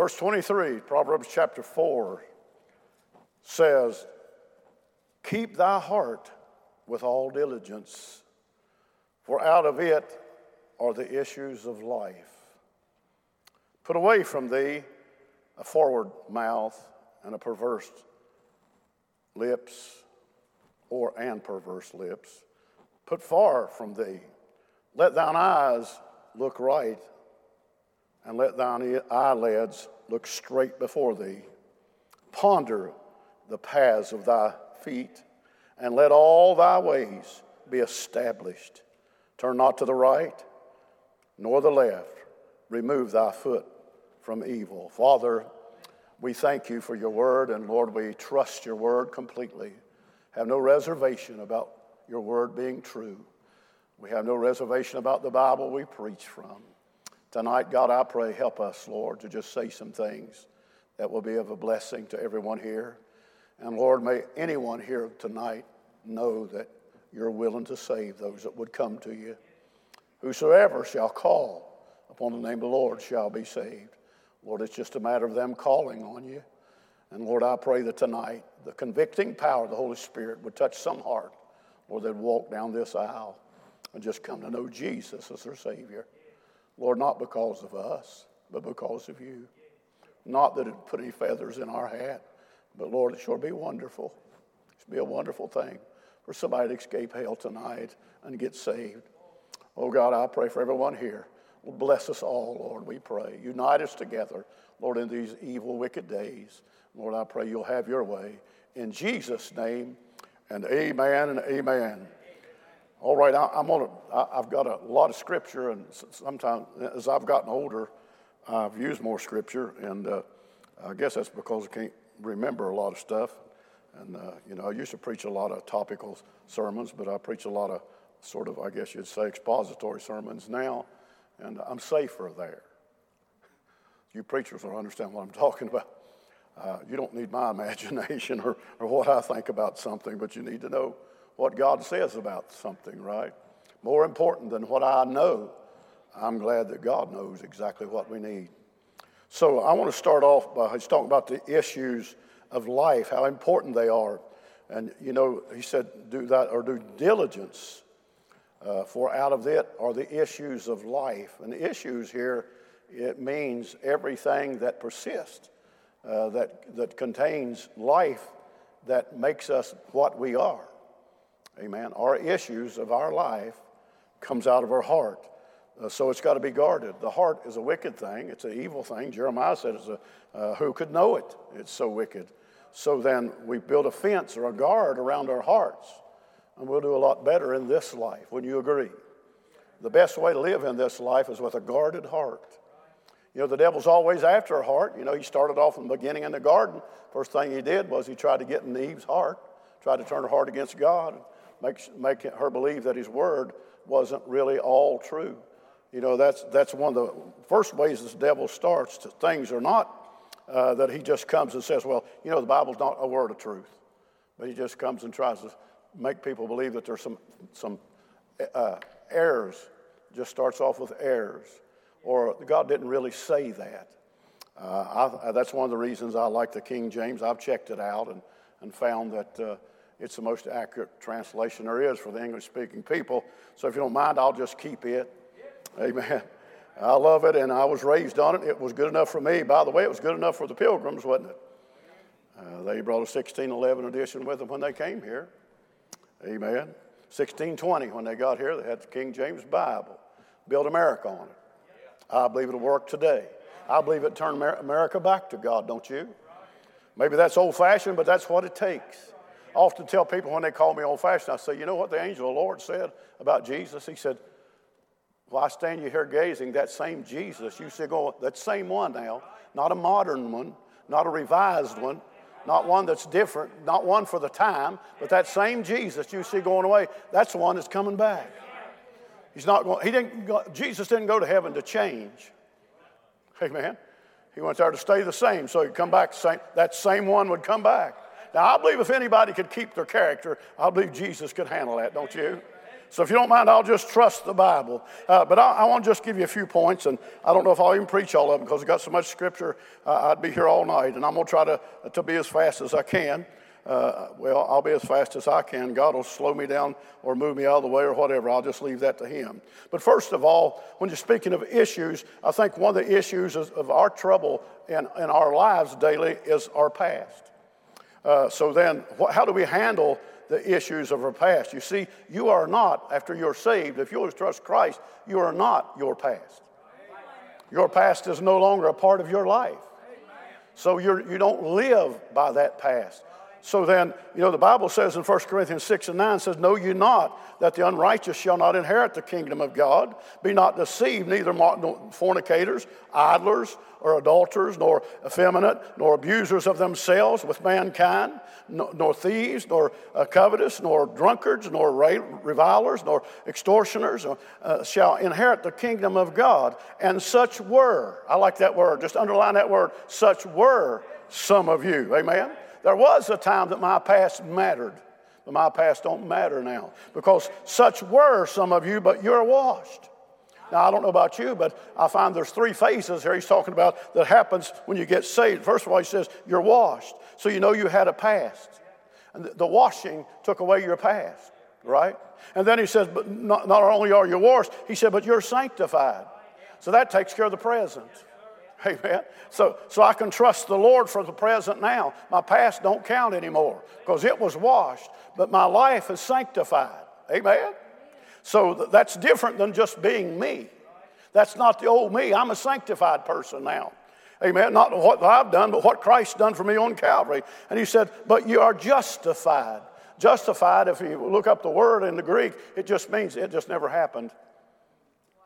Verse 23, Proverbs chapter 4 says, Keep thy heart with all diligence, for out of it are the issues of life. Put away from thee a forward mouth and a perverse lips, or and perverse lips. Put far from thee. Let thine eyes look right, and let thine eyelids look straight before thee. Ponder the paths of thy feet, and let all thy ways be established. Turn not to the right, nor the left. Remove thy foot from evil. Father, we thank you for your word, and Lord, we trust your word completely. Have no reservation about your word being true. We have no reservation about the Bible we preach from. Tonight, God, I pray, help us, Lord, to just say some things that will be of a blessing to everyone here. And Lord, may anyone here tonight know that you're willing to save those that would come to you. Whosoever shall call upon the name of the Lord shall be saved. Lord, it's just a matter of them calling on you. And Lord, I pray that tonight the convicting power of the Holy Spirit would touch some heart. Lord, they'd walk down this aisle and just come to know Jesus as their Savior. Lord, not because of us, but because of you. Not that it put any feathers in our hat, but Lord, it sure be wonderful. It'd be a wonderful thing for somebody to escape hell tonight and get saved. Oh God, I pray for everyone here. Bless us all, Lord, we pray. Unite us together, Lord, in these evil, wicked days. Lord, I pray you'll have your way. In Jesus' name, and amen and amen. All right, I, am gonna. I, I've got a lot of scripture, and sometimes as I've gotten older, I've used more scripture, and uh, I guess that's because I can't remember a lot of stuff. And uh, you know, I used to preach a lot of topical sermons, but I preach a lot of sort of, I guess you'd say, expository sermons now and I'm safer there. You preachers will understand what I'm talking about. Uh, you don't need my imagination or, or what I think about something, but you need to know what God says about something, right? More important than what I know, I'm glad that God knows exactly what we need. So I want to start off by he's talking about the issues of life, how important they are. And, you know, he said, do that or do diligence uh, for out of it are the issues of life. And the issues here, it means everything that persists, uh, that, that contains life that makes us what we are. Amen. Our issues of our life comes out of our heart. Uh, so it's got to be guarded. The heart is a wicked thing. It's an evil thing. Jeremiah said, it's a, uh, who could know it? It's so wicked. So then we build a fence or a guard around our hearts and we'll do a lot better in this life. Wouldn't you agree? The best way to live in this life is with a guarded heart. You know, the devil's always after a heart. You know, he started off in the beginning in the garden. First thing he did was he tried to get in Eve's heart, tried to turn her heart against God, make, make her believe that his word wasn't really all true. You know, that's, that's one of the first ways this devil starts. To, things are not uh, that he just comes and says, well, you know, the Bible's not a word of truth. But he just comes and tries to make people believe that there's some, some uh, errors, just starts off with errors, or God didn't really say that. Uh, I, that's one of the reasons I like the King James. I've checked it out and, and found that uh, it's the most accurate translation there is for the English speaking people. So if you don't mind, I'll just keep it. Amen. I love it, and I was raised on it. It was good enough for me. By the way, it was good enough for the pilgrims, wasn't it? Uh, they brought a 1611 edition with them when they came here. Amen. 1620, when they got here, they had the King James Bible. Built America on it. I believe it'll work today. I believe it turned America back to God, don't you? Maybe that's old fashioned, but that's what it takes. I often tell people when they call me old fashioned, I say, you know what the angel of the Lord said about Jesus? He said, Why stand you here gazing? That same Jesus, you see, go, that same one now, not a modern one, not a revised one, not one that's different, not one for the time, but that same Jesus you see going away, that's the one that's coming back. He's not going, he didn't go, Jesus didn't go to heaven to change. Amen. He went there to stay the same, so he'd come back, same, that same one would come back. Now, I believe if anybody could keep their character, I believe Jesus could handle that, don't you? So if you don't mind, I'll just trust the Bible. Uh, but I, I, want to just give you a few points, and I don't know if I'll even preach all of them because I've got so much scripture, uh, I'd be here all night, and I'm going to try to, to be as fast as I can. Uh, well, I'll be as fast as I can. God will slow me down or move me out of the way or whatever. I'll just leave that to Him. But first of all, when you're speaking of issues, I think one of the issues of our trouble in, in our lives daily is our past. Uh, so then, how do we handle the issues of our past. You see, you are not, after you're saved, if you trust Christ, you are not your past. Your past is no longer a part of your life. So you're, you don't live by that past. So then, you know, the Bible says in 1 Corinthians 6 and 9 says, Know you not that the unrighteous shall not inherit the kingdom of God? Be not deceived, neither fornicators, idlers, or adulterers, nor effeminate, nor abusers of themselves with mankind, nor thieves, nor uh, covetous, nor drunkards, nor revilers, nor extortioners uh, shall inherit the kingdom of God. And such were, I like that word, just underline that word, such were some of you. Amen? There was a time that my past mattered, but my past don't matter now because such were some of you, but you're washed. Now, I don't know about you, but I find there's three phases here he's talking about that happens when you get saved. First of all, he says, You're washed. So you know you had a past. And the washing took away your past, right? And then he says, But not, not only are you washed, he said, But you're sanctified. So that takes care of the present. Amen. So, so I can trust the Lord for the present now. My past don't count anymore because it was washed, but my life is sanctified. Amen. So that's different than just being me. That's not the old me. I'm a sanctified person now. Amen. Not what I've done, but what Christ done for me on Calvary. And he said, But you are justified. Justified, if you look up the word in the Greek, it just means it just never happened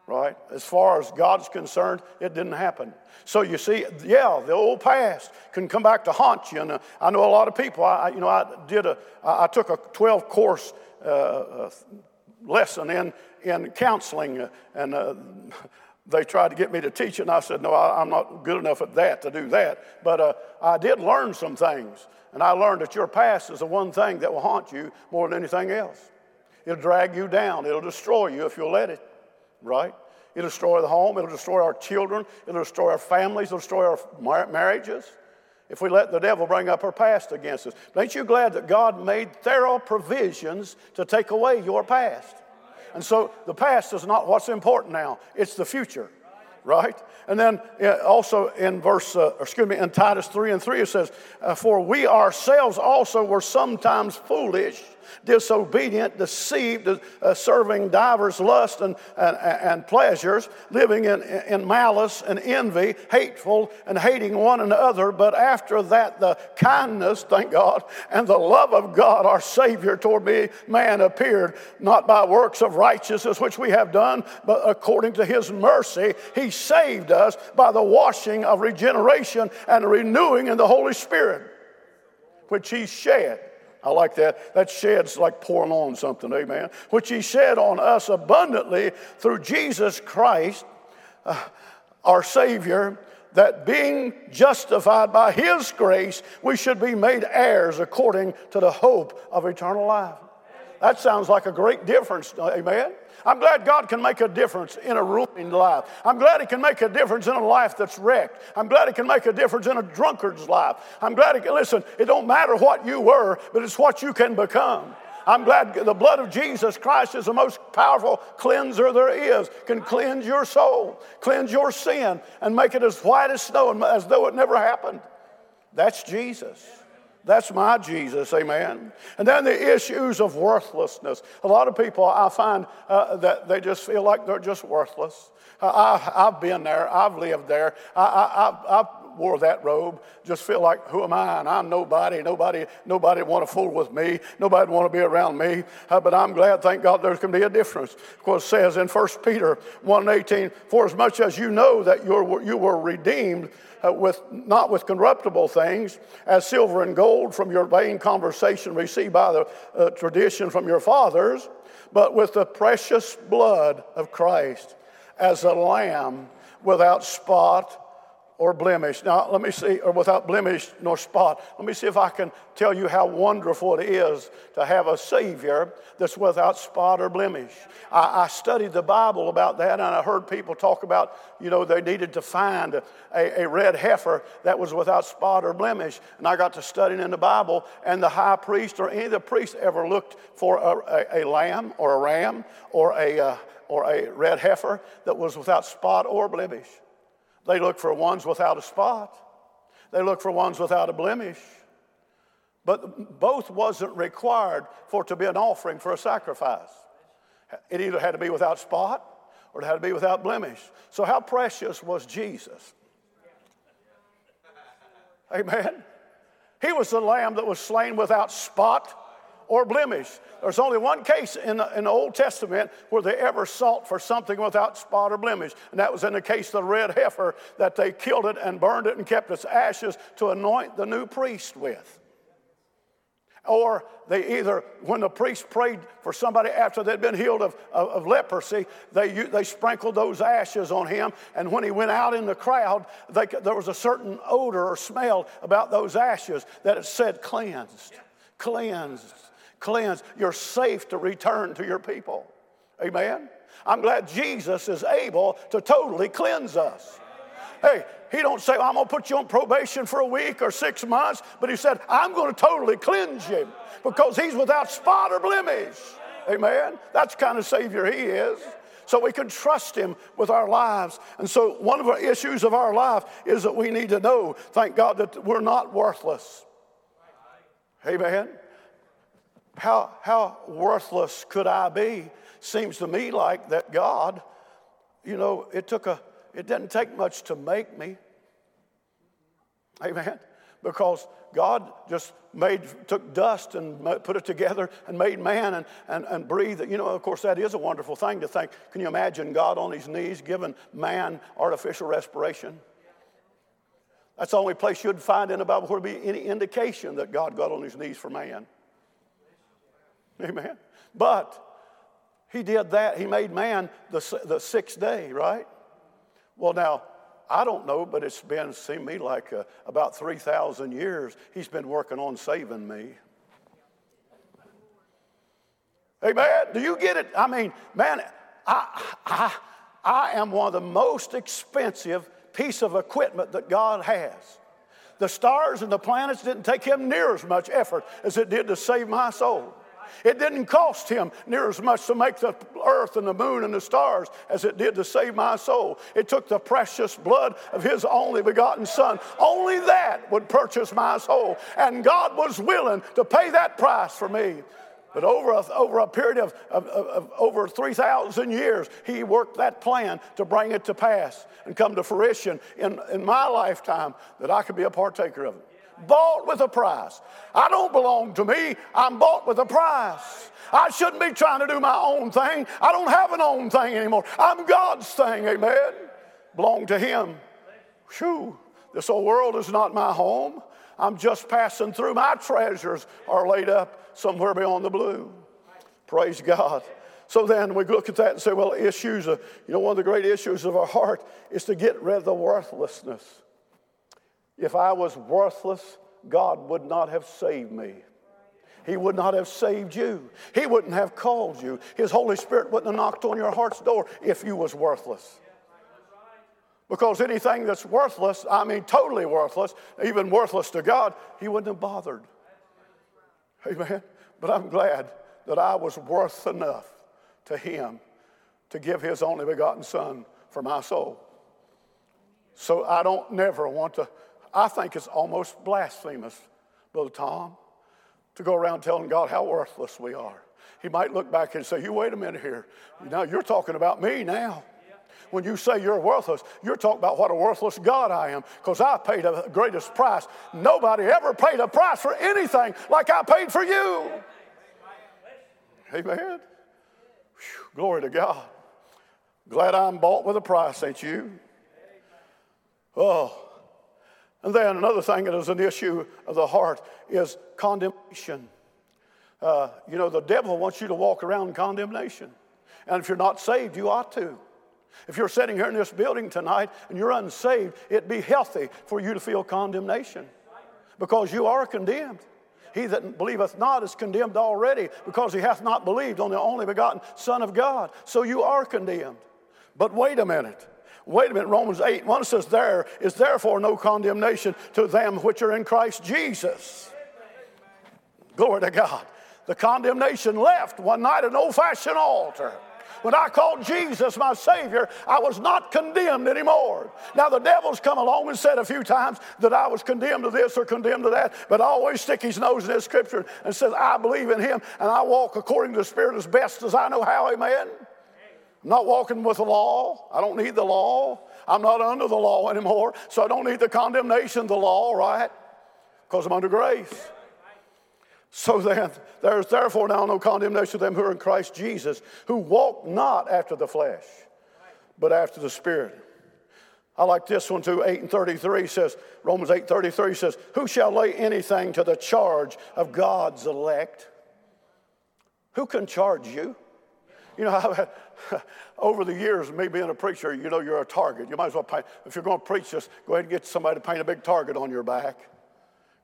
right? As far as God's concerned, it didn't happen. So you see, yeah, the old past can come back to haunt you. And uh, I know a lot of people. I, you know, I did a, I took a 12 course uh, uh, lesson in in counseling, uh, and uh, they tried to get me to teach it, and I said, no, I, am not good enough at that to do that. But uh, I did learn some things, and I learned that your past is the one thing that will haunt you more than anything else. It'll drag you down. It'll destroy you if you'll let it right? It'll destroy the home, it'll destroy our children, it'll destroy our families, it'll destroy our mar- marriages if we let the devil bring up our past against us. But ain't you glad that God made thorough provisions to take away your past? And so the past is not what's important now, it's the future, right? And then also in verse, uh, excuse me, in Titus 3 and 3, it says, uh, For we ourselves also were sometimes foolish disobedient, deceived, uh, serving divers lusts and, and, and pleasures, living in, in malice and envy, hateful and hating one another. But after that, the kindness, thank God, and the love of God, our Savior, toward me, man appeared, not by works of righteousness which we have done, but according to His mercy, He saved us by the washing of regeneration and renewing in the Holy Spirit, which He shed I like that. That shed's like pouring on something, amen. Which he shed on us abundantly through Jesus Christ, uh, our Savior, that being justified by his grace, we should be made heirs according to the hope of eternal life. That sounds like a great difference, amen. I'm glad God can make a difference in a ruined life. I'm glad He can make a difference in a life that's wrecked. I'm glad He can make a difference in a drunkard's life. I'm glad He can, listen, it don't matter what you were, but it's what you can become. I'm glad the blood of Jesus Christ is the most powerful cleanser there is, can cleanse your soul, cleanse your sin, and make it as white as snow as though it never happened. That's Jesus. That's my Jesus, amen. And then the issues of worthlessness. A lot of people I find uh, that they just feel like they're just worthless. Uh, I, have been there, I've lived there. I, I, I, wore that robe, just feel like, who am I? And I'm nobody. Nobody, nobody want to fool with me. Nobody want to be around me. Uh, but I'm glad, thank God, there can be a difference. Because it says in 1 Peter 1 18, for as much as you know that you're, you were redeemed uh, with, not with corruptible things, as silver and gold from your vain conversation received by the uh, tradition from your fathers, but with the precious blood of Christ, as a lamb without spot or blemish. Now, let me see, or without blemish nor spot. Let me see if I can tell you how wonderful it is to have a Savior that's without spot or blemish. I, I studied the Bible about that, and I heard people talk about, you know, they needed to find a, a red heifer that was without spot or blemish. And I got to studying in the Bible, and the high priest or any of the priests ever looked for a, a, a lamb or a ram or a, uh, or a red heifer that was without spot or blemish. They look for ones without a spot. They look for ones without a blemish. But both wasn't required for it to be an offering for a sacrifice. It either had to be without spot or it had to be without blemish. So, how precious was Jesus? Amen. He was the lamb that was slain without spot or blemish. There's only one case in the, in the, Old Testament where they ever sought for something without spot or blemish, and that was in the case of the red heifer that they killed it and burned it and kept its ashes to anoint the new priest with. Or they either, when the priest prayed for somebody after they'd been healed of, of, of, leprosy, they, they sprinkled those ashes on him. And when he went out in the crowd, they, there was a certain odor or smell about those ashes that it said cleansed, cleansed cleansed. You're safe to return to your people. Amen. I'm glad Jesus is able to totally cleanse us. Hey, he don't say, I'm going to put you on probation for a week or six months, but he said, I'm going to totally cleanse you because he's without spot or blemish. Amen. That's kind of Savior he is. So we can trust him with our lives. And so one of the issues of our life is that we need to know, thank God, that we're not worthless. Amen. How, how worthless could I be? Seems to me like that God, you know, it took a, it didn't take much to make me. Amen. Because God just made, took dust and put it together and made man and, and, and breathed. You know, of course, that is a wonderful thing to think. Can you imagine God on his knees giving man artificial respiration? That's the only place you'd find in the Bible where there be any indication that God got on his knees for man. Amen. But he did that. He made man the, the sixth day, right? Well, now, I don't know, but it's been, seemed me like uh, about 3,000 years he's been working on saving me. Amen. Do you get it? I mean, man, I, I, I am one of the most expensive piece of equipment that God has. The stars and the planets didn't take him near as much effort as it did to save my soul. It didn't cost him near as much to make the earth and the moon and the stars as it did to save my soul. It took the precious blood of his only begotten Son. Only that would purchase my soul. And God was willing to pay that price for me. But over a, over a period of, of, of, of over 3,000 years, he worked that plan to bring it to pass and come to fruition in, in my lifetime that I could be a partaker of it bought with a price. I don't belong to me, I'm bought with a price. I shouldn't be trying to do my own thing. I don't have an own thing anymore. I'm God's thing, amen. Belong to Him. Whew. This old world is not my home. I'm just passing through. My treasures are laid up somewhere beyond the blue. Praise God. So then we look at that and say, well, issues, you know, one of the great issues of our heart is to get rid of the worthlessness. If I was worthless, God would not have saved me. He would not have saved you. He wouldn't have called you. His Holy Spirit wouldn't have knocked on your heart's door if you was worthless. Because anything that's worthless, I mean totally worthless, even worthless to God, he wouldn't have bothered. Amen. But I'm glad that I was worth enough to him to give his only begotten son for my soul. So I don't never want to I think it's almost blasphemous, Brother Tom, to go around telling God how worthless we are. He might look back and say, You wait a minute here. Now you're talking about me now. When you say you're worthless, you're talking about what a worthless God I am because I paid the greatest price. Nobody ever paid a price for anything like I paid for you. Amen. Whew, glory to God. Glad I'm bought with a price, ain't you? Oh, and then another thing that is an issue of the heart is condemnation. Uh, you know, the devil wants you to walk around in condemnation. And if you're not saved, you ought to. If you're sitting here in this building tonight and you're unsaved, it'd be healthy for you to feel condemnation because you are condemned. He that believeth not is condemned already because he hath not believed on the only begotten Son of God. So you are condemned. But wait a minute. Wait a minute. Romans 8 1 says, There is therefore no condemnation to them which are in Christ Jesus. Glory to God. The condemnation left one night at an old fashioned altar. When I called Jesus my Savior, I was not condemned anymore. Now, the devil's come along and said a few times that I was condemned to this or condemned to that, but I always stick his nose in his scripture and says, I believe in him and I walk according to the Spirit as best as I know how. Amen. I'm not walking with the law. I don't need the law. I'm not under the law anymore, so I don't need the condemnation of the law, right? Because I'm under grace. So then, there is therefore now no condemnation to them who are in Christ Jesus, who walk not after the flesh, but after the Spirit. I like this one too. 8 and 33 says, Romans 8 33 says, Who shall lay anything to the charge of God's elect? Who can charge you? You know, over the years, me being a preacher, you know, you're a target. You might as well paint, if you're going to preach this, go ahead and get somebody to paint a big target on your back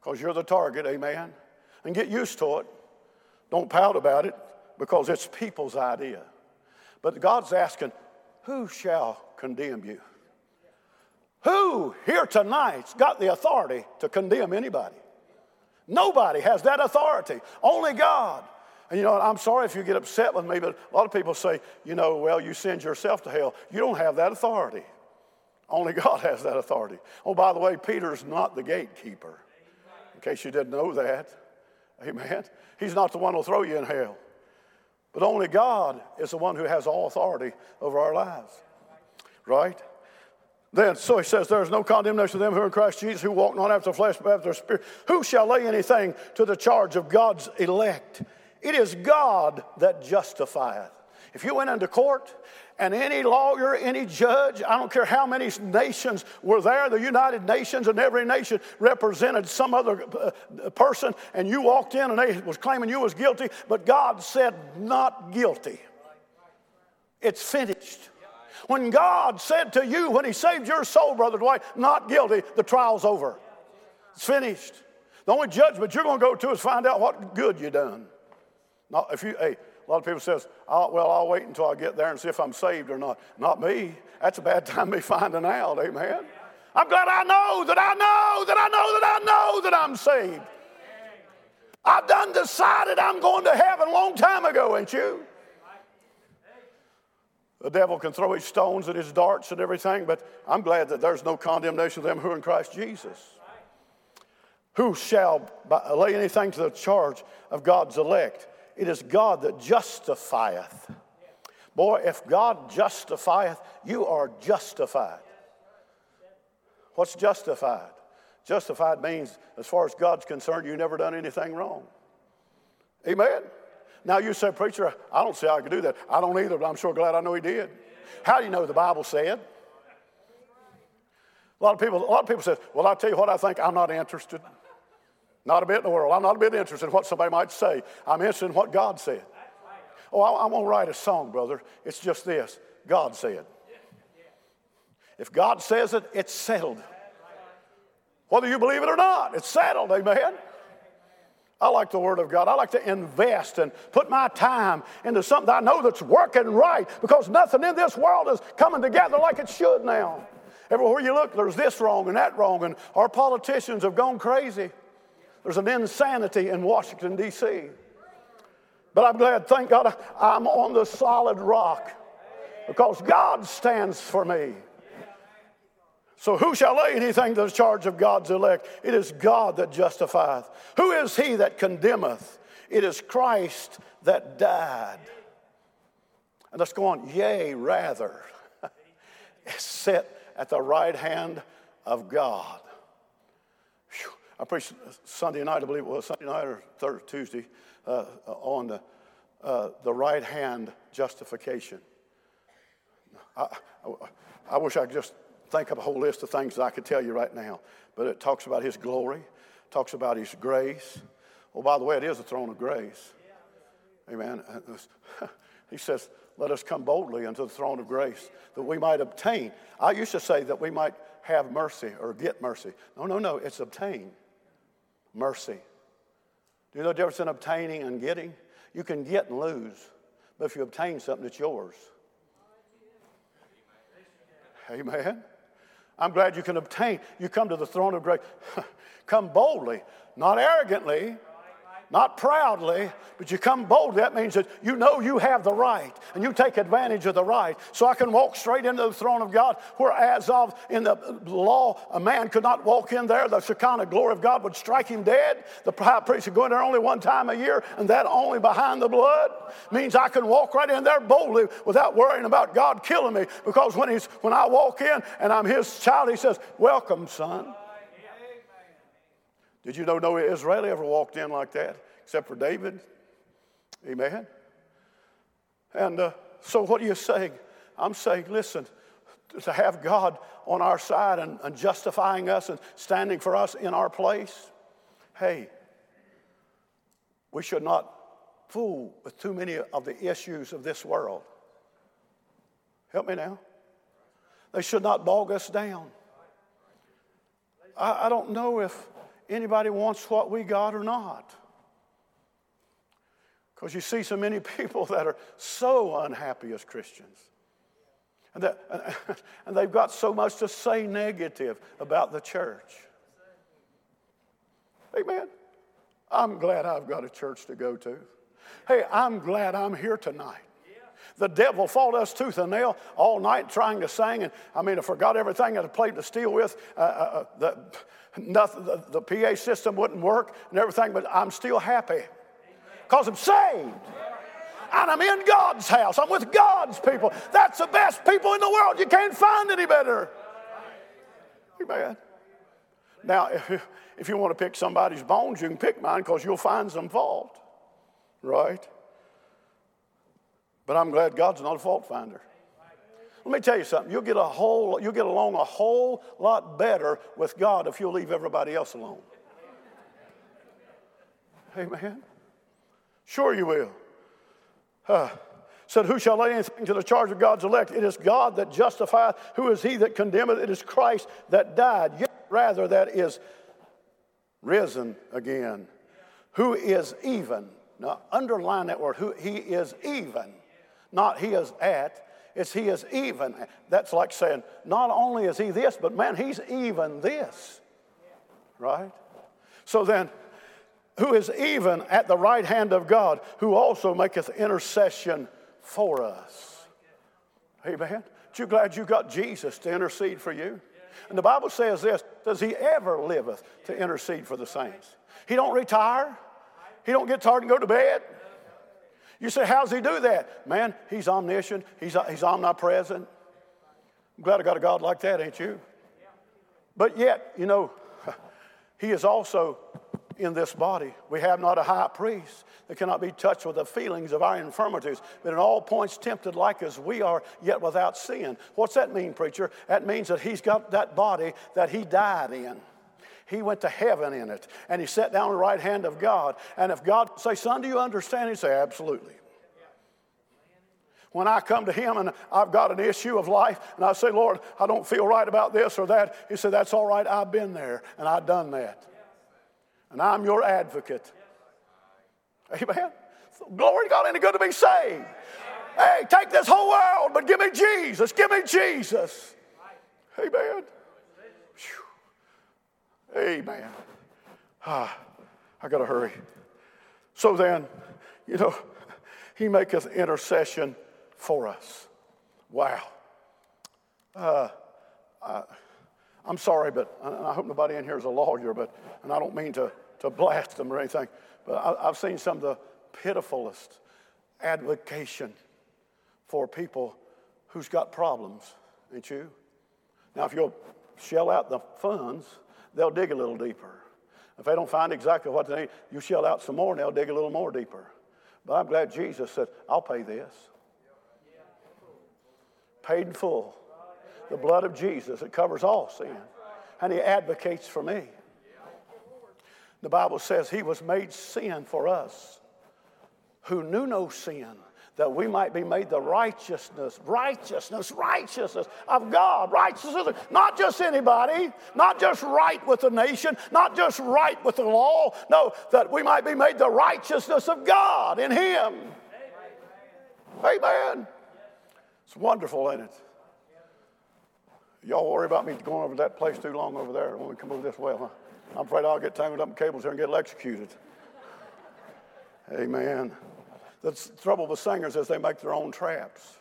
because you're the target, amen and get used to it. Don't pout about it because it's people's idea. But God's asking, who shall condemn you? Who here tonight's got the authority to condemn anybody? Nobody has that authority, only God. And you know, I'm sorry if you get upset with me, but a lot of people say, you know, well, you send yourself to hell. You don't have that authority. Only God has that authority. Oh, by the way, Peter's not the gatekeeper, in case you didn't know that. Amen. He's not the one who'll throw you in hell. But only God is the one who has all authority over our lives. Right? Then, so he says, There is no condemnation to them who are in Christ Jesus, who walk not after the flesh, but after the Spirit. Who shall lay anything to the charge of God's elect? It is God that justifieth. If you went into court and any lawyer, any judge, I don't care how many nations were there, the United Nations and every nation represented some other uh, person, and you walked in and they was claiming you was guilty, but God said not guilty. It's finished. When God said to you, when He saved your soul, Brother Dwight, not guilty, the trial's over. It's finished. The only judgment you're going to go to is find out what good you done. Not if you, hey, a lot of people says, oh, well, I'll wait until I get there and see if I'm saved or not. Not me. That's a bad time to be finding out, amen. I'm glad I know that I know that I know that I know that I'm saved. I've done decided I'm going to heaven a long time ago, ain't you? The devil can throw his stones and his darts and everything, but I'm glad that there's no condemnation of them who are in Christ Jesus. Who shall lay anything to the charge of God's elect? It is God that justifieth. Boy, if God justifieth, you are justified. What's justified? Justified means, as far as God's concerned, you never done anything wrong. Amen. Now you say, preacher, I don't see how I could do that. I don't either, but I'm sure glad I know he did. How do you know the Bible said? A lot of people, a lot of people say, well, I'll tell you what I think, I'm not interested. Not a bit in the world. I'm not a bit interested in what somebody might say. I'm interested in what God said. Oh, I, going to write a song, brother. It's just this God said. If God says it, it's settled. Whether you believe it or not, it's settled. Amen. I like the Word of God. I like to invest and put my time into something I know that's working right because nothing in this world is coming together like it should now. Everywhere you look, there's this wrong and that wrong, and our politicians have gone crazy. There's an insanity in Washington, D.C. But I'm glad, thank God, I'm on the solid rock because God stands for me. So, who shall lay anything to the charge of God's elect? It is God that justifieth. Who is he that condemneth? It is Christ that died. And let's go on, yea, rather, sit at the right hand of God. I preached Sunday night, I believe it was Sunday night or third Tuesday, uh, on the, uh, the right hand justification. I, I, I, wish I could just think of a whole list of things that I could tell you right now, but it talks about His glory, talks about His grace. Well, by the way, it is a throne of grace. Amen. He says, let us come boldly unto the throne of grace that we might obtain. I used to say that we might have mercy or get mercy. No, no, no, it's obtain mercy. Do you know the difference in obtaining and getting? You can get and lose, but if you obtain something, it's yours. Amen. I'm glad you can obtain. You come to the throne of grace. come boldly, not arrogantly, not proudly, but you come boldly. That means that you know you have the right and you take advantage of the right. So I can walk straight into the throne of God, where as of in the law, a man could not walk in there. The Shekinah glory of God would strike him dead. The high priest would go in there only one time a year, and that only behind the blood. Means I can walk right in there boldly without worrying about God killing me. Because when, he's, when I walk in and I'm his child, he says, Welcome, son. Did you know no Israeli ever walked in like that except for David? Amen. And uh, so, what are you saying? I'm saying, listen, to have God on our side and, and justifying us and standing for us in our place, hey, we should not fool with too many of the issues of this world. Help me now. They should not bog us down. I, I don't know if anybody wants what we got or not. Because you see so many people that are so unhappy as Christians. And, that, and they've got so much to say negative about the church. Amen. I'm glad I've got a church to go to. Hey, I'm glad I'm here tonight. The devil fought us tooth and nail all night trying to sing, and I mean, I forgot everything I played to steal with. Uh, uh, uh, the, nothing, the, the PA system wouldn't work and everything, but I'm still happy because I'm saved. And I'm in God's house. I'm with God's people. That's the best people in the world. You can't find any better. Amen. Now, if, if you want to pick somebody's bones, you can pick mine because you'll find some fault. Right? But I'm glad God's not a fault finder. Let me tell you something. You'll get a whole, you'll get along a whole lot better with God if you'll leave everybody else alone. Amen. Sure you will. Uh, said, Who shall lay anything to the charge of God's elect? It is God that justifieth. Who is he that condemneth? It is Christ that died, yet rather that is risen again. Who is even. Now, underline that word. Who he is even. Not he is at. It's he is even. That's like saying, not only is he this, but man, he's even this. Right? So then, who is even at the right hand of God, who also maketh intercession for us. Amen. Aren't you glad you got Jesus to intercede for you? And the Bible says this, does he ever liveth to intercede for the saints? He don't retire. He don't get tired and go to bed. You say, how's he do that? Man, he's omniscient. He's, uh, he's omnipresent. I'm glad I got a God like that, ain't you? But yet, you know, he is also in this body. We have not a high priest that cannot be touched with the feelings of our infirmities, but in all points tempted like as we are, yet without sin. What's that mean, preacher? That means that he's got that body that he died in. He went to heaven in it, and he sat down on the right hand of God. And if God say, "Son, do you understand?" He say, "Absolutely." When I come to Him and I've got an issue of life, and I say, Lord, I don't feel right about this or that, He said, That's all right, I've been there and I've done that and I'm your advocate. Amen. Glory to God, it good to be saved? Hey, take this whole world, but give me Jesus. Give me Jesus. Amen. Amen. Ah, I got to hurry. So then, you know, he maketh intercession for us. Wow. Uh, uh, I'm sorry, but I hope nobody in here is a lawyer, but, and I don't mean to, to blast them or anything, but I, I've seen some of the pitifulest advocation for people who's got problems, ain't you? Now, if you'll shell out the funds, they'll dig a little deeper. If they don't find exactly what they need, you shell out some more and they'll dig a little more deeper. But I'm glad Jesus said, I'll pay this. Paid in full the blood of Jesus it covers all sin. And he advocates for me. The Bible says he was made sin for us who knew no sin, that we might be made the righteousness, righteousness, righteousness of God, righteousness, not just anybody, not just right with the nation, not just right with the law, no, that we might be made the righteousness of God in Him. Amen. It's wonderful, ain't it? Y'all worry about me going over that place too long over there. Want to come over this way. Huh? I'm afraid I'll get tangled up in cables here and get electrocuted. Amen. The trouble with singers is they make their own traps.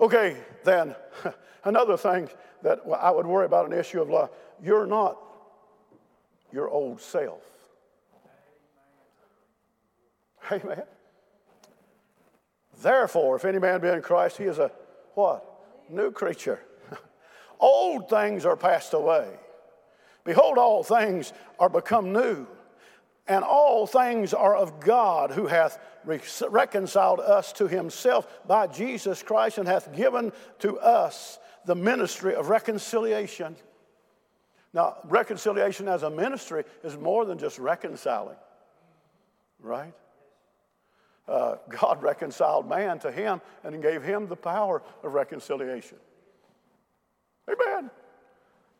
Okay, then, another thing that I would worry about an issue of love you're not your old self. Amen. Therefore, if any man be in Christ, he is a what? New creature. Old things are passed away. Behold, all things are become new. And all things are of God, who hath reconciled us to himself by Jesus Christ and hath given to us the ministry of reconciliation. Now, reconciliation as a ministry is more than just reconciling, right? Uh, God reconciled man to him and gave him the power of reconciliation. Amen.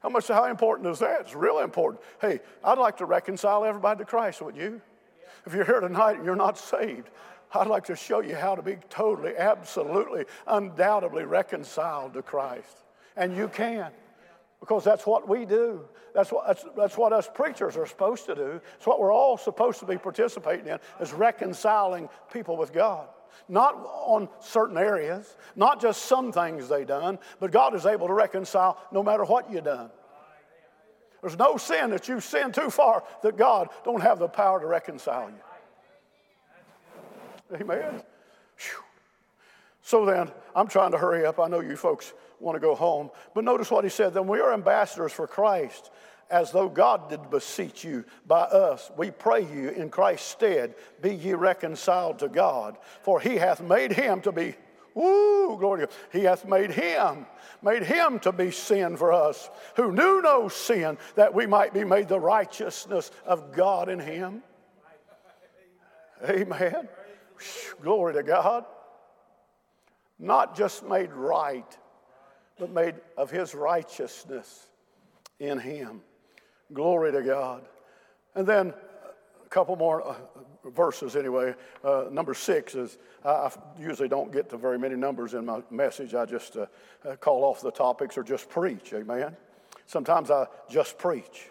How much, how important is that? It's really important. Hey, I'd like to reconcile everybody to Christ, would you? If you're here tonight and you're not saved, I'd like to show you how to be totally, absolutely, undoubtedly reconciled to Christ. And you can, because that's what we do. That's what, that's, that's what us preachers are supposed to do. It's what we're all supposed to be participating in, is reconciling people with God not on certain areas, not just some things they done, but God is able to reconcile no matter what you done. There's no sin that you've sinned too far that God don't have the power to reconcile you. Amen. Whew. So then, I'm trying to hurry up. I know you folks want to go home. But notice what he said. Then we are ambassadors for Christ, as though God did beseech you by us. We pray you in Christ's stead, be ye reconciled to God. For he hath made him to be, woo, glory. He hath made him, made him to be sin for us, who knew no sin, that we might be made the righteousness of God in him. Amen. Glory to God. Not just made right, but made of his righteousness in him. Glory to God. And then a couple more uh, verses anyway. Uh, number six is I usually don't get to very many numbers in my message. I just uh, uh, call off the topics or just preach. Amen. Sometimes I just preach.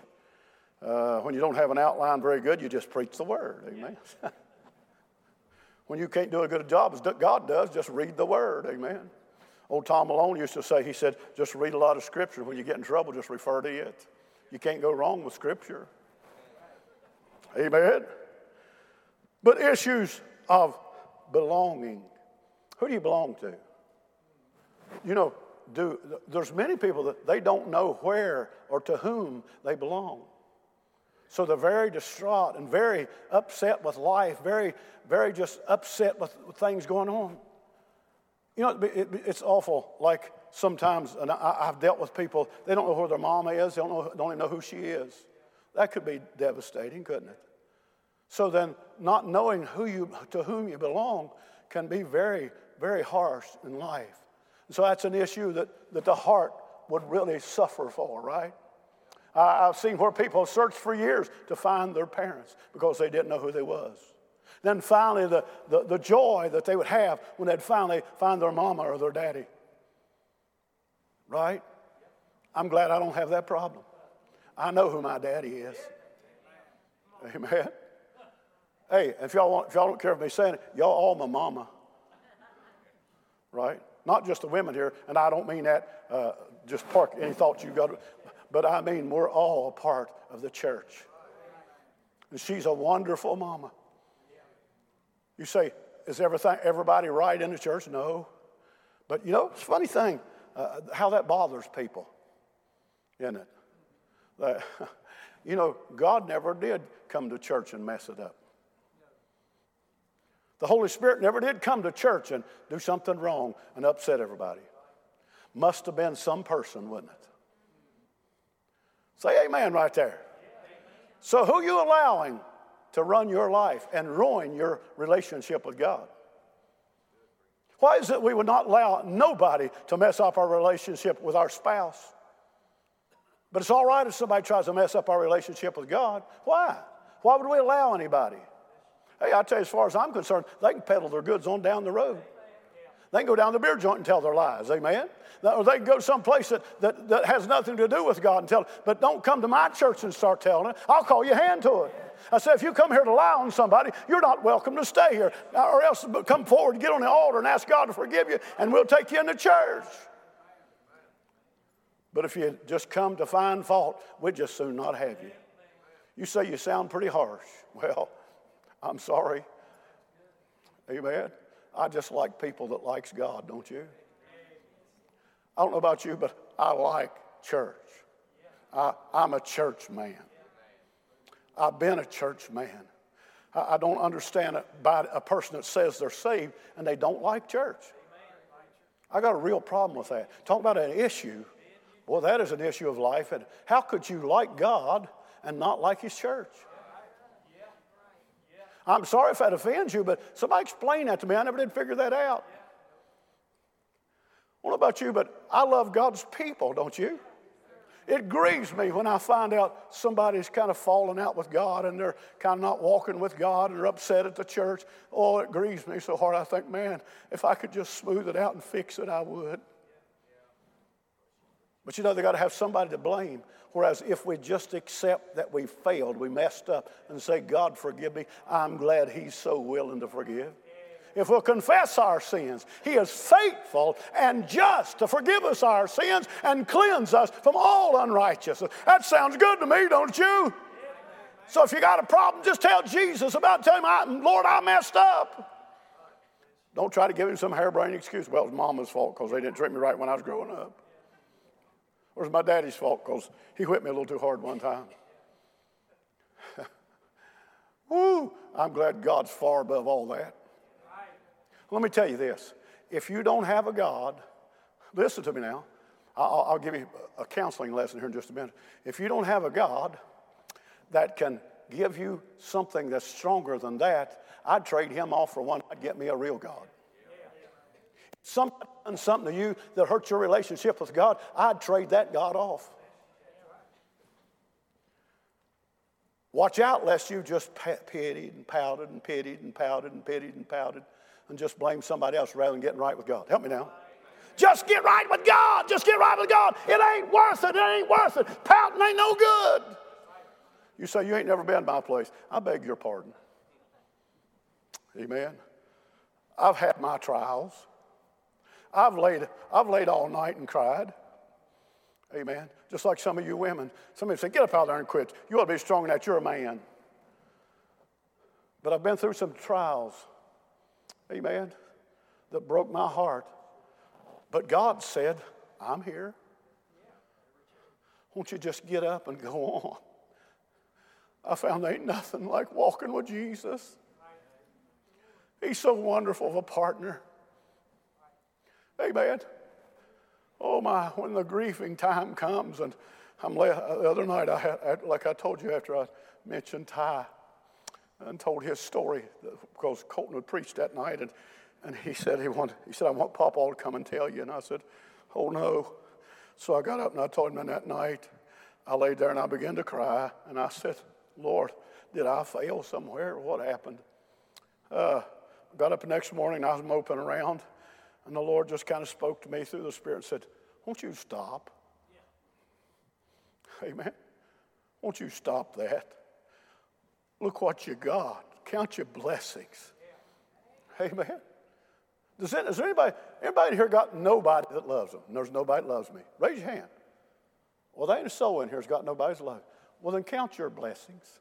Uh, when you don't have an outline very good, you just preach the word. Amen. when you can't do a good job as God does, just read the word. Amen. Old Tom Malone used to say, he said, just read a lot of scripture. When you get in trouble, just refer to it. You can't go wrong with Scripture. Amen. But issues of belonging. Who do you belong to? You know, do, there's many people that they don't know where or to whom they belong. So they're very distraught and very upset with life, very, very just upset with, things going on. You know, it, it, it's awful. Like sometimes, and I, have dealt with people, they don't know who their mama is, they don't, know, don't even know who she is. That could be devastating, couldn't it? So then, not knowing who you, to whom you belong can be very, very harsh in life. So that's an issue that, that the heart would really suffer for, right? I've seen where people searched for years to find their parents because they didn't know who they was. Then finally, the, the, the joy that they would have when they'd finally find their mama or their daddy. Right? I'm glad I don't have that problem. I know who my daddy is. Amen. Hey, if y'all, want, if y'all don't care for me saying it, y'all all my mama. Right? Not just the women here, and I don't mean that uh, just park any thoughts you got, but I mean we're all a part of the church. And she's a wonderful mama. You say, is everything, everybody right in the church? No. But you know, it's a funny thing uh, how that bothers people, isn't it? That, you know, God never did come to church and mess it up. The Holy Spirit never did come to church and do something wrong and upset everybody. Must have been some person, wouldn't it? Say amen right there. So, who you allowing to run your life and ruin your relationship with God. Why is it we would not allow nobody to mess up our relationship with our spouse? But it's all right if somebody tries to mess up our relationship with God. Why? Why would we allow anybody? Hey, I tell you, as far as I'm concerned, they can peddle their goods on down the road. They can go down the beer joint and tell their lies. Amen. Or they can go someplace that, that, that has nothing to do with God and tell, but don't come to my church and start telling it. I'll call your hand to it. I said, if you come here to lie on somebody, you're not welcome to stay here. Or else come forward, get on the altar, and ask God to forgive you, and we'll take you into church. But if you just come to find fault, we'd just soon not have you. You say you sound pretty harsh. Well, I'm sorry. Amen. I just like people that likes God, don't you? I don't know about you, but I like church. I, am a church man. I've been a church man. I, don't understand a person that says they're saved and they don't like church. I got a real problem with that. Talk about an issue. Well, that is an issue of life. And how could you like God and not like His church? I'm sorry if that offends you, but somebody explain that to me. I never did figure that out. What about you, but I love God's people, don't you? It grieves me when I find out somebody's kind of falling out with God and they're kind of not walking with God and they're upset at the church. Oh, it grieves me so hard. I think, man, if I could just smooth it out and fix it, I would. But you know, they got to have somebody to blame. Whereas if we just accept that we failed, we messed up, and say, God, forgive me, I'm glad He's so willing to forgive. If we'll confess our sins, He is faithful and just to forgive us our sins and cleanse us from all unrighteousness. That sounds good to me, don't you? So if you got a problem, just tell Jesus about Tell him, Lord, I messed up. Don't try to give him some harebrained excuse. Well, it was mama's fault because they didn't treat me right when I was growing up. Or it's my daddy's fault because he whipped me a little too hard one time. Woo! I'm glad God's far above all that. Let me tell you this if you don't have a God, listen to me now. I'll, I'll, give you a counseling lesson here in just a minute. If you don't have a God that can give you something that's stronger than that, I'd trade him off for one. I'd get me a real God something done something to you that hurts your relationship with God, I'd trade that God off. Watch out lest you just pitied and pouted and pitied and pouted and pitied and pouted and just blame somebody else rather than getting right with God. Help me now. Just get right with God. Just get right with God. It ain't worth it. It ain't worth it. Pouting ain't no good. You say you ain't never been my place. I beg your pardon. Amen. I've had my trials. I've laid, I've laid all night and cried. Amen. Just like some of you women. Somebody say, get up out there and quit. You ought to be strong in that. You're a man. But I've been through some trials. Amen. That broke my heart. But God said, I'm here. Won't you just get up and go on? I found ain't nothing like walking with Jesus. He's so wonderful of a partner. Amen. Oh my, when the grieving time comes, and I'm uh, the other night, I had, like I told you after I mentioned Ty and told his story, because Colton had preached that night, and, and he said he wanted, he said, I want Papa to come and tell you. And I said, Oh no. So I got up and I told him that night. I laid there and I began to cry, and I said, Lord, did I fail somewhere? What happened? Uh, got up the next morning, and I was moping around. And the Lord just kind of spoke to me through the Spirit and said, Won't you stop? Yeah. Amen. Won't you stop that? Look what you got. Count your blessings. Amen. Does, does anybody, anybody here got nobody that loves them? There's nobody that loves me. Raise your hand. Well, there ain't a soul in here that's got nobody's love. Well, then count your blessings.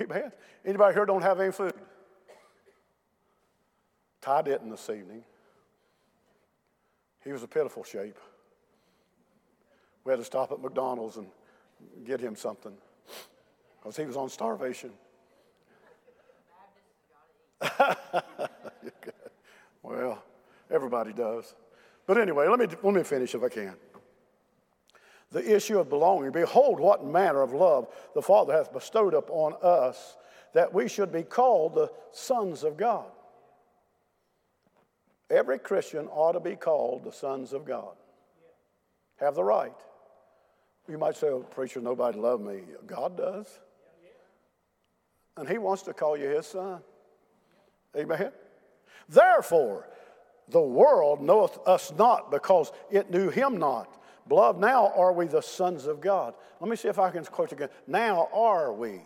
Amen. Anybody here don't have any food? Ty didn't this evening. He was a pitiful shape. We had to stop at McDonald's and get him something because he was on starvation. well, everybody does. But anyway, let me, let me finish if I can. the issue of belonging. Behold, what manner of love the Father hath bestowed upon us, that we should be called the sons of God. Every Christian ought to be called the sons of God. Have the right. You might say, oh, preacher, nobody love me. God does. And he wants to call you his son. Amen. Therefore, the world knoweth us not because it knew him not. Beloved, now are we the sons of God. Let me see if I can quote again. Now are we.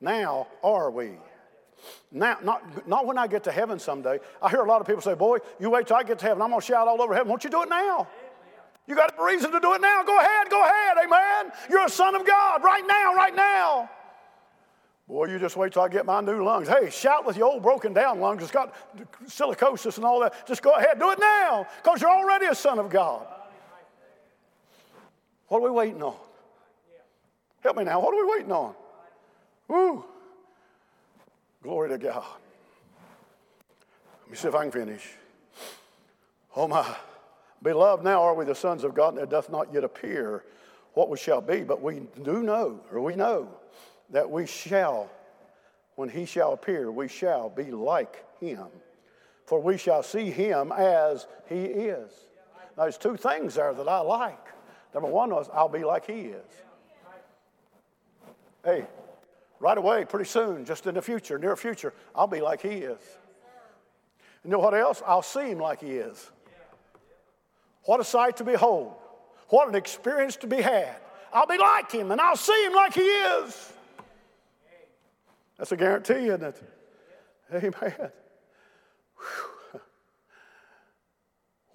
Now are we. Now, not, not when I get to heaven someday. I hear a lot of people say, Boy, you wait till I get to heaven. I'm going to shout all over heaven. Won't you do it now? You got a reason to do it now. Go ahead, go ahead. Amen. You're a son of God right now, right now. Boy, you just wait till I get my new lungs. Hey, shout with your old broken down lungs. It's got silicosis and all that. Just go ahead, do it now, because you're already a son of God. What are we waiting on? Help me now. What are we waiting on? Woo! Glory to God. Let me see if I can finish. Oh my. Beloved, now are we the sons of God, and it doth not yet appear what we shall be, but we do know, or we know, that we shall, when he shall appear, we shall be like him. For we shall see him as he is. Now, there's two things there that I like. Number one was, I'll be like he is. Hey, right away, pretty soon, just in the future, near future, I'll be like he is. You know what else? I'll see him like he is. What a sight to behold. What an experience to be had. I'll be like him and I'll see him like he is. That's a guarantee, isn't it? Amen.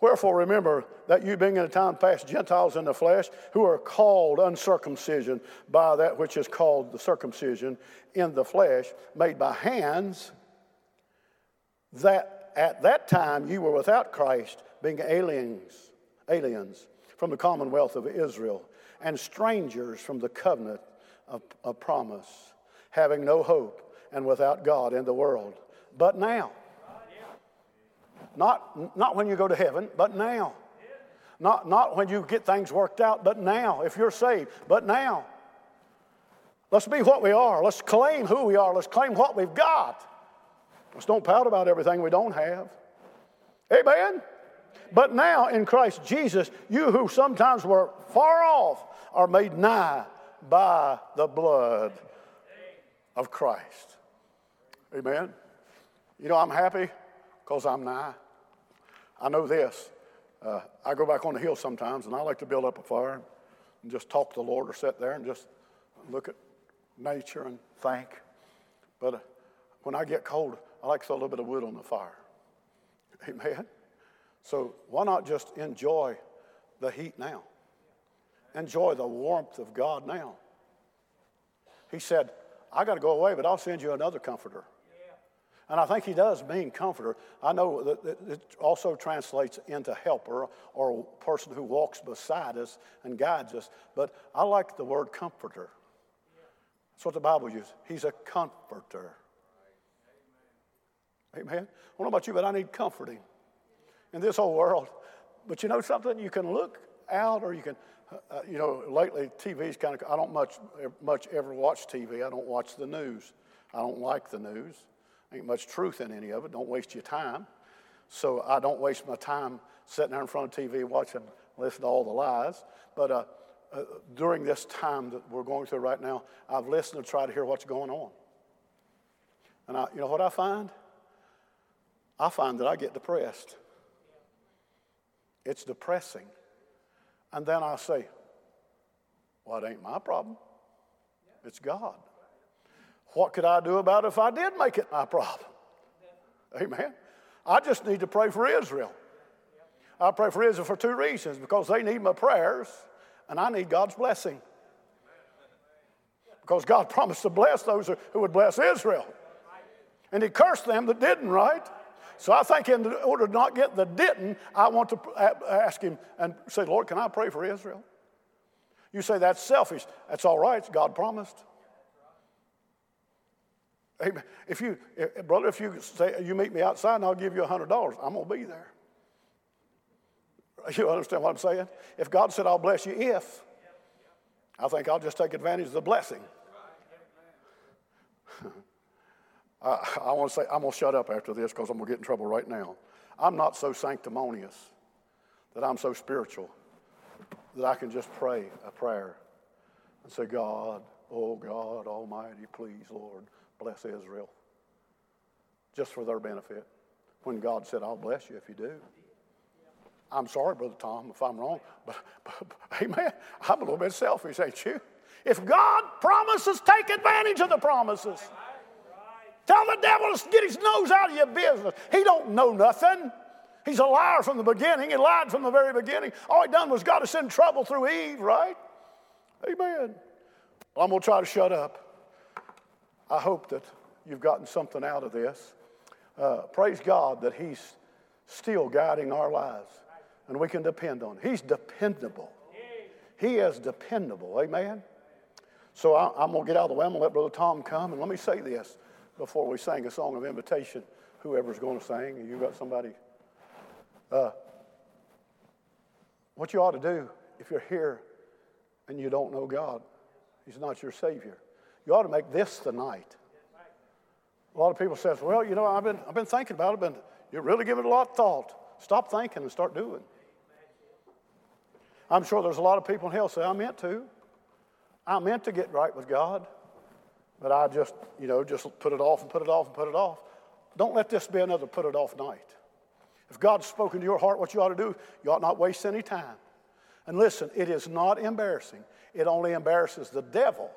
Wherefore, remember that you, being in a time past Gentiles in the flesh, who are called uncircumcision by that which is called the circumcision in the flesh, made by hands, that at that time you were without Christ, being aliens, aliens from the commonwealth of Israel, and strangers from the covenant of, of promise having no hope and without God in the world. But now. Not, not when you go to heaven, but now. Not, not when you get things worked out, but now. If you're saved, but now. Let's be what we are. Let's claim who we are. Let's claim what we've got. Let's don't pout about everything we don't have. Amen? But now in Christ Jesus, you who sometimes were far off are made nigh by the blood of Christ. Amen. You know, I'm happy because I'm nigh. I know this. Uh, I go back on the hill sometimes and I like to build up a fire and just talk to the Lord or sit there and just look at nature and think. But uh, when I get cold, I like to throw a little bit of wood on the fire. Amen. So why not just enjoy the heat now? Enjoy the warmth of God now. He said, I got to go away, but I'll send you another comforter. And I think he does mean comforter. I know that it also translates into helper or person who walks beside us and guides us. But I like the word comforter. That's what the Bible uses. He's a comforter. Amen. I don't know about you, but I need comforting in this whole world. But you know something? You can look out or you can uh, you know, lately TV's kind of, I don't much, much ever watch TV. I don't watch the news. I don't like the news. Ain't much truth in any of it. Don't waste your time. So I don't waste my time sitting there in front of TV watching, listening to all the lies. But uh, uh, during this time that we're going through right now, I've listened to try to hear what's going on. And I, you know what I find? I find that I get depressed. It's depressing. And then I say, well, it ain't my problem. It's God. What could I do about it if I did make it my problem? Amen. I just need to pray for Israel. I pray for Israel for two reasons because they need my prayers and I need God's blessing. Because God promised to bless those who would bless Israel. And He cursed them that didn't, right? So I think in order to not get the didn't, I want to ask him and say, Lord, can I pray for Israel? You say that's selfish. That's all right. God promised. Amen. If you, if, brother, if you say you meet me outside and I'll give you hundred dollars, I'm gonna be there. You understand what I'm saying? If God said I'll bless you if, I think I'll just take advantage of the blessing. I, I want to say, I'm going to shut up after this because I'm going to get in trouble right now. I'm not so sanctimonious that I'm so spiritual that I can just pray a prayer and say, God, oh God Almighty, please, Lord, bless Israel. Just for their benefit. When God said, I'll bless you if you do. I'm sorry, Brother Tom, if I'm wrong, but, but, but amen. I'm a little bit selfish, ain't you? If God promises, take advantage of the promises. Tell the devil to get his nose out of your business. He don't know nothing. He's a liar from the beginning. He lied from the very beginning. All he done was got to send trouble through Eve, right? Amen. Well, I'm going to try to shut up. I hope that you've gotten something out of this. Uh, praise God that He's still guiding our lives and we can depend on him. He's dependable. He is dependable. Amen. So I, am going to get out of the way. I'm going to let Brother Tom come. And let me say this before we sing a song of invitation. Whoever's going to sing, you got somebody. Uh, what you ought to do if you're here and you don't know God, He's not your Savior. You ought to make this the night. A lot of people says, "Well, you know, I've been I've been thinking about it. but you really give it a lot of thought. Stop thinking and start doing." I'm sure there's a lot of people in hell say, I meant to. I meant to get right with God, but I just, you know, just put it off and put it off and put it off. Don't let this be another put it off night. If God's spoken to your heart what you ought to do, you ought not waste any time. And listen, it is not embarrassing. It only embarrasses the devil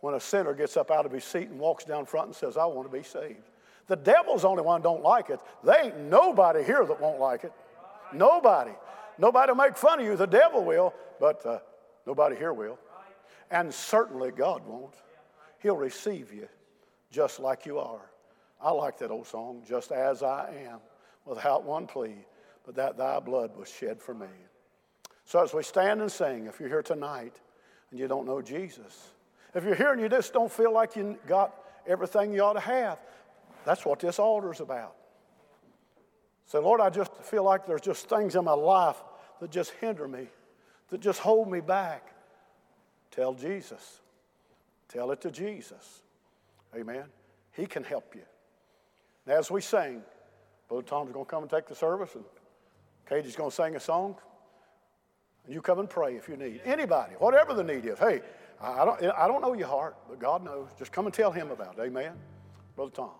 when a sinner gets up out of his seat and walks down front and says, I want to be saved. The devil's the only one don't like it. They ain't nobody here that won't like it. Nobody. Nobody will make fun of you. The devil will, but uh, nobody here will. And certainly God won't. He'll receive you just like you are. I like that old song, just as I am, without one plea, but that thy blood was shed for me. So as we stand and sing, if you're here tonight and you don't know Jesus, if you're here and you just don't feel like you got everything you ought to have, that's what this altar is about. Say, Lord, I just feel like there's just things in my life that just hinder me, that just hold me back. Tell Jesus. Tell it to Jesus. Amen. He can help you. And as we sing, Brother Tom's going to come and take the service, and Katie's going to sing a song. And you come and pray if you need. Anybody, whatever the need is. Hey, I don't, I don't know your heart, but God knows. Just come and tell him about it. Amen. Brother Tom.